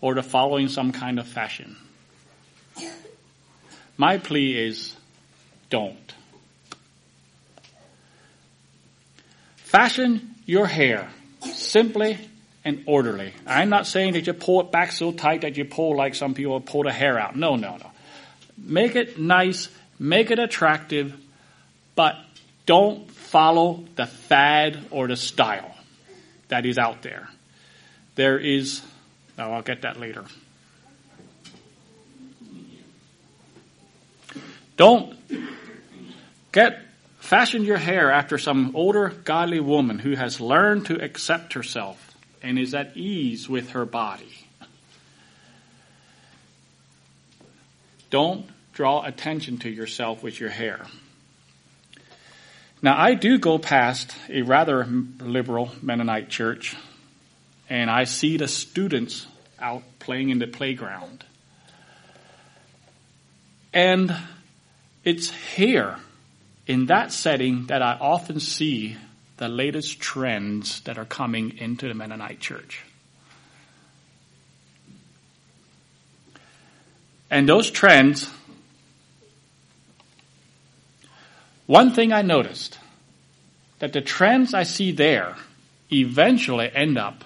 or to following some kind of fashion. My plea is don't. Fashion your hair simply and orderly. I'm not saying that you pull it back so tight that you pull like some people pull the hair out. No, no, no. Make it nice, make it attractive, but don't follow the fad or the style that is out there. There is, oh, I'll get that later. Don't get Fashion your hair after some older godly woman who has learned to accept herself and is at ease with her body. Don't draw attention to yourself with your hair. Now, I do go past a rather liberal Mennonite church, and I see the students out playing in the playground. And it's here in that setting that I often see the latest trends that are coming into the Mennonite church. And those trends, one thing I noticed, that the trends I see there eventually end up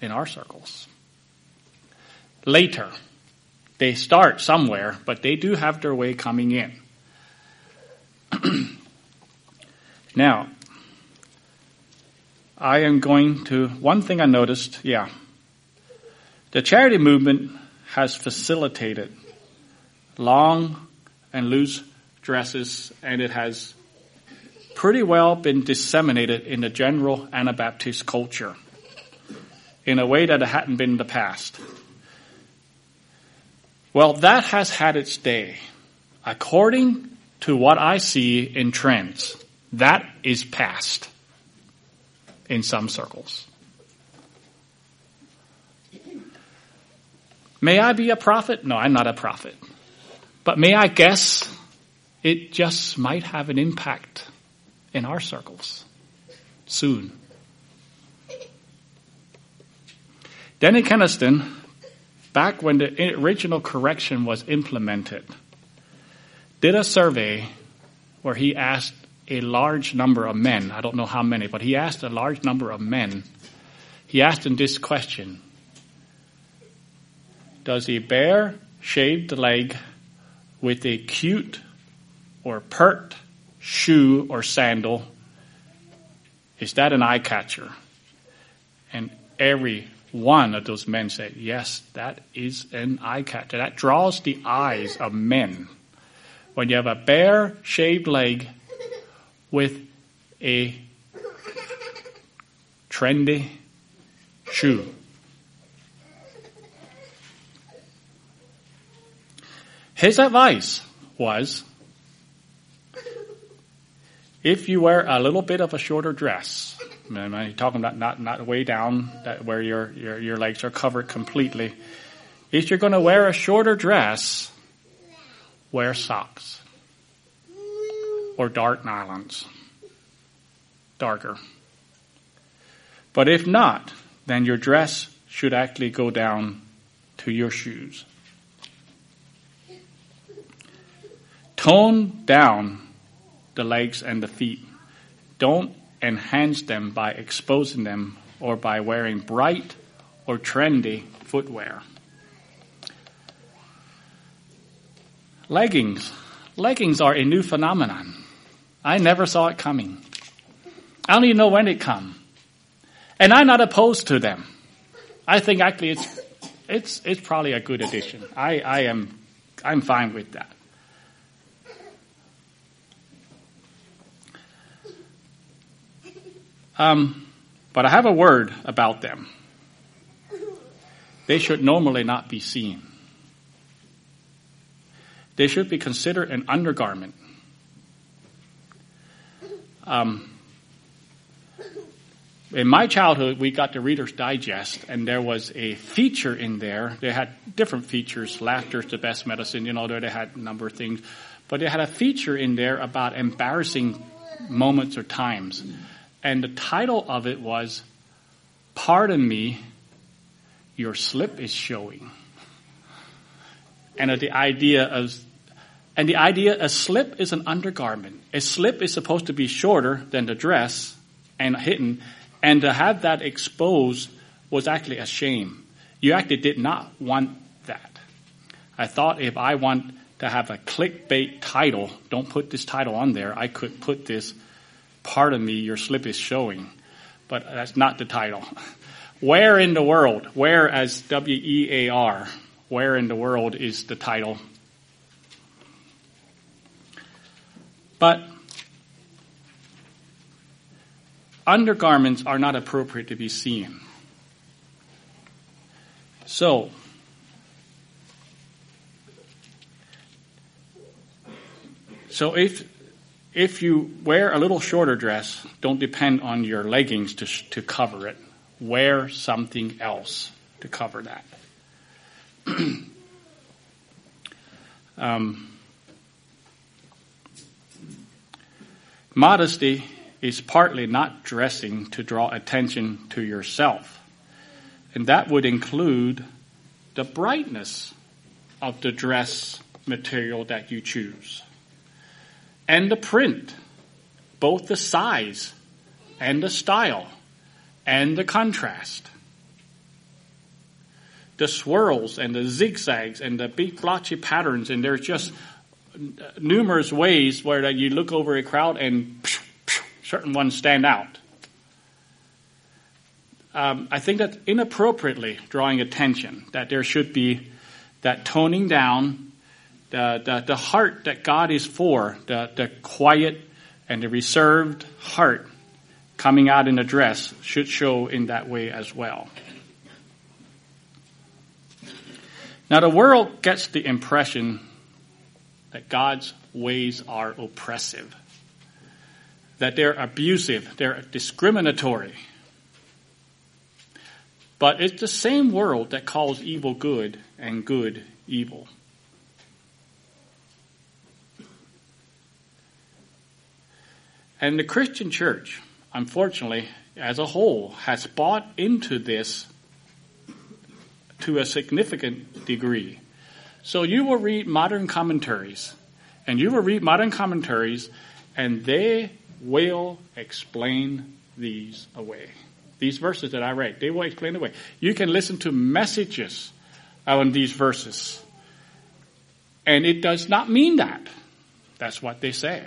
in our circles. Later. They start somewhere, but they do have their way coming in. now, I am going to, one thing I noticed, yeah. The charity movement has facilitated long and loose dresses and it has pretty well been disseminated in the general Anabaptist culture in a way that it hadn't been in the past. Well, that has had its day. According to what I see in trends, that is past in some circles. May I be a prophet? No, I'm not a prophet. But may I guess it just might have an impact in our circles soon. Denny Kenaston, back when the original correction was implemented, did a survey where he asked a large number of men, I don't know how many, but he asked a large number of men, he asked them this question Does a bare shaved leg with a cute or pert shoe or sandal, is that an eye catcher? And every one of those men said, yes, that is an eye catcher. That draws the eyes of men. When you have a bare shaved leg with a trendy shoe. His advice was if you wear a little bit of a shorter dress, I'm talking about not, not way down that where your, your, your legs are covered completely. If you're going to wear a shorter dress, wear socks or dark nylons, darker. But if not, then your dress should actually go down to your shoes. Tone down the legs and the feet. Don't enhance them by exposing them or by wearing bright or trendy footwear. Leggings. Leggings are a new phenomenon. I never saw it coming. I don't even know when it come. And I'm not opposed to them. I think actually it's, it's, it's probably a good addition. I, I am, I'm fine with that. Um, but I have a word about them. They should normally not be seen. They should be considered an undergarment. Um, in my childhood, we got the Reader's Digest, and there was a feature in there. They had different features. Laughter's the best medicine, you know, they had a number of things. But they had a feature in there about embarrassing moments or times. And the title of it was, Pardon me, your slip is showing. And the idea of, and the idea, a slip is an undergarment. A slip is supposed to be shorter than the dress and hidden, and to have that exposed was actually a shame. You actually did not want that. I thought if I want to have a clickbait title, don't put this title on there, I could put this Pardon me, your slip is showing. But that's not the title. Where in the world? Where as W-E-A-R. Where in the world is the title? But undergarments are not appropriate to be seen. So, so if if you wear a little shorter dress, don't depend on your leggings to, to cover it. Wear something else to cover that. um, modesty is partly not dressing to draw attention to yourself. And that would include the brightness of the dress material that you choose and the print, both the size and the style and the contrast. The swirls and the zigzags and the big blotchy patterns, and there's just numerous ways where you look over a crowd and certain ones stand out. Um, I think that inappropriately drawing attention that there should be that toning down the, the, the heart that God is for, the, the quiet and the reserved heart coming out in a dress should show in that way as well. Now, the world gets the impression that God's ways are oppressive, that they're abusive, they're discriminatory. But it's the same world that calls evil good and good evil. And the Christian church, unfortunately, as a whole, has bought into this to a significant degree. So you will read modern commentaries, and you will read modern commentaries, and they will explain these away. These verses that I read, they will explain away. You can listen to messages on these verses, and it does not mean that. That's what they say.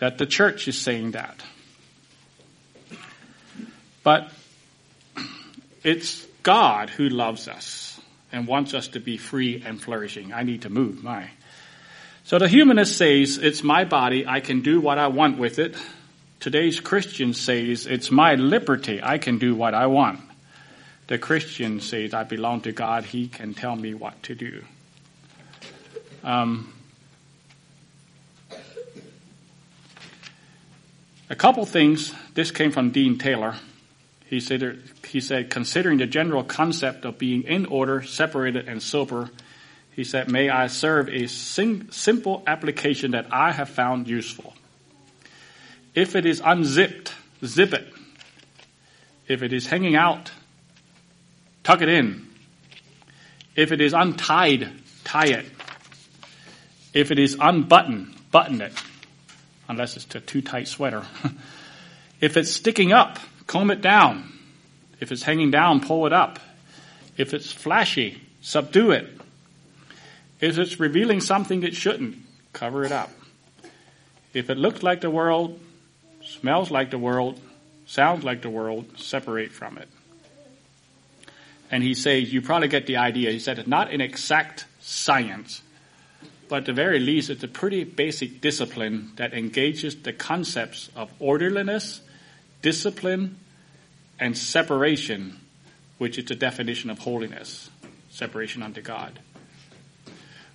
That the church is saying that. But it's God who loves us and wants us to be free and flourishing. I need to move, my. So the humanist says, it's my body, I can do what I want with it. Today's Christian says, it's my liberty, I can do what I want. The Christian says, I belong to God, He can tell me what to do. Um, a couple things, this came from Dean Taylor. He said, he said, considering the general concept of being in order, separated, and sober, he said, may I serve a sim- simple application that I have found useful. If it is unzipped, zip it. If it is hanging out, tuck it in. If it is untied, tie it. If it is unbuttoned, button it. Unless it's a too tight sweater. if it's sticking up, comb it down. If it's hanging down, pull it up. If it's flashy, subdue it. If it's revealing something it shouldn't, cover it up. If it looks like the world, smells like the world, sounds like the world, separate from it. And he says, you probably get the idea. He said it's not an exact science, but at the very least, it's a pretty basic discipline that engages the concepts of orderliness, discipline, and separation, which is the definition of holiness, separation unto God.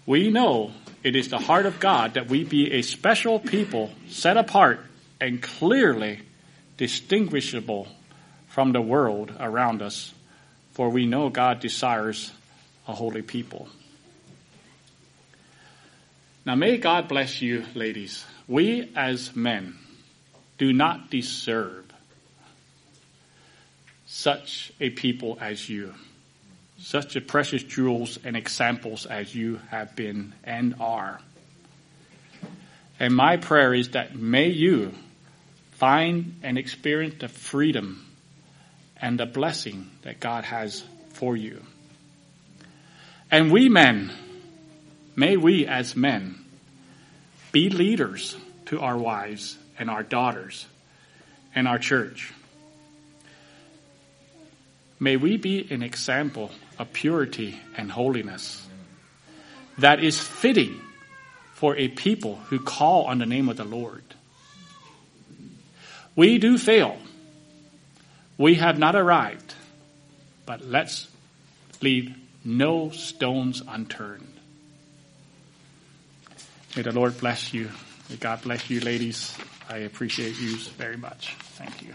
We know it is the heart of God that we be a special people set apart and clearly distinguishable from the world around us, for we know God desires a holy people. Now may God bless you, ladies. We as men do not deserve such a people as you, such a precious jewels and examples as you have been and are. And my prayer is that may you find and experience the freedom and the blessing that God has for you. And we men, may we as men be leaders to our wives and our daughters and our church. May we be an example of purity and holiness that is fitting for a people who call on the name of the Lord. We do fail. We have not arrived, but let's leave no stones unturned. May the Lord bless you. May God bless you, ladies. I appreciate you very much. Thank you.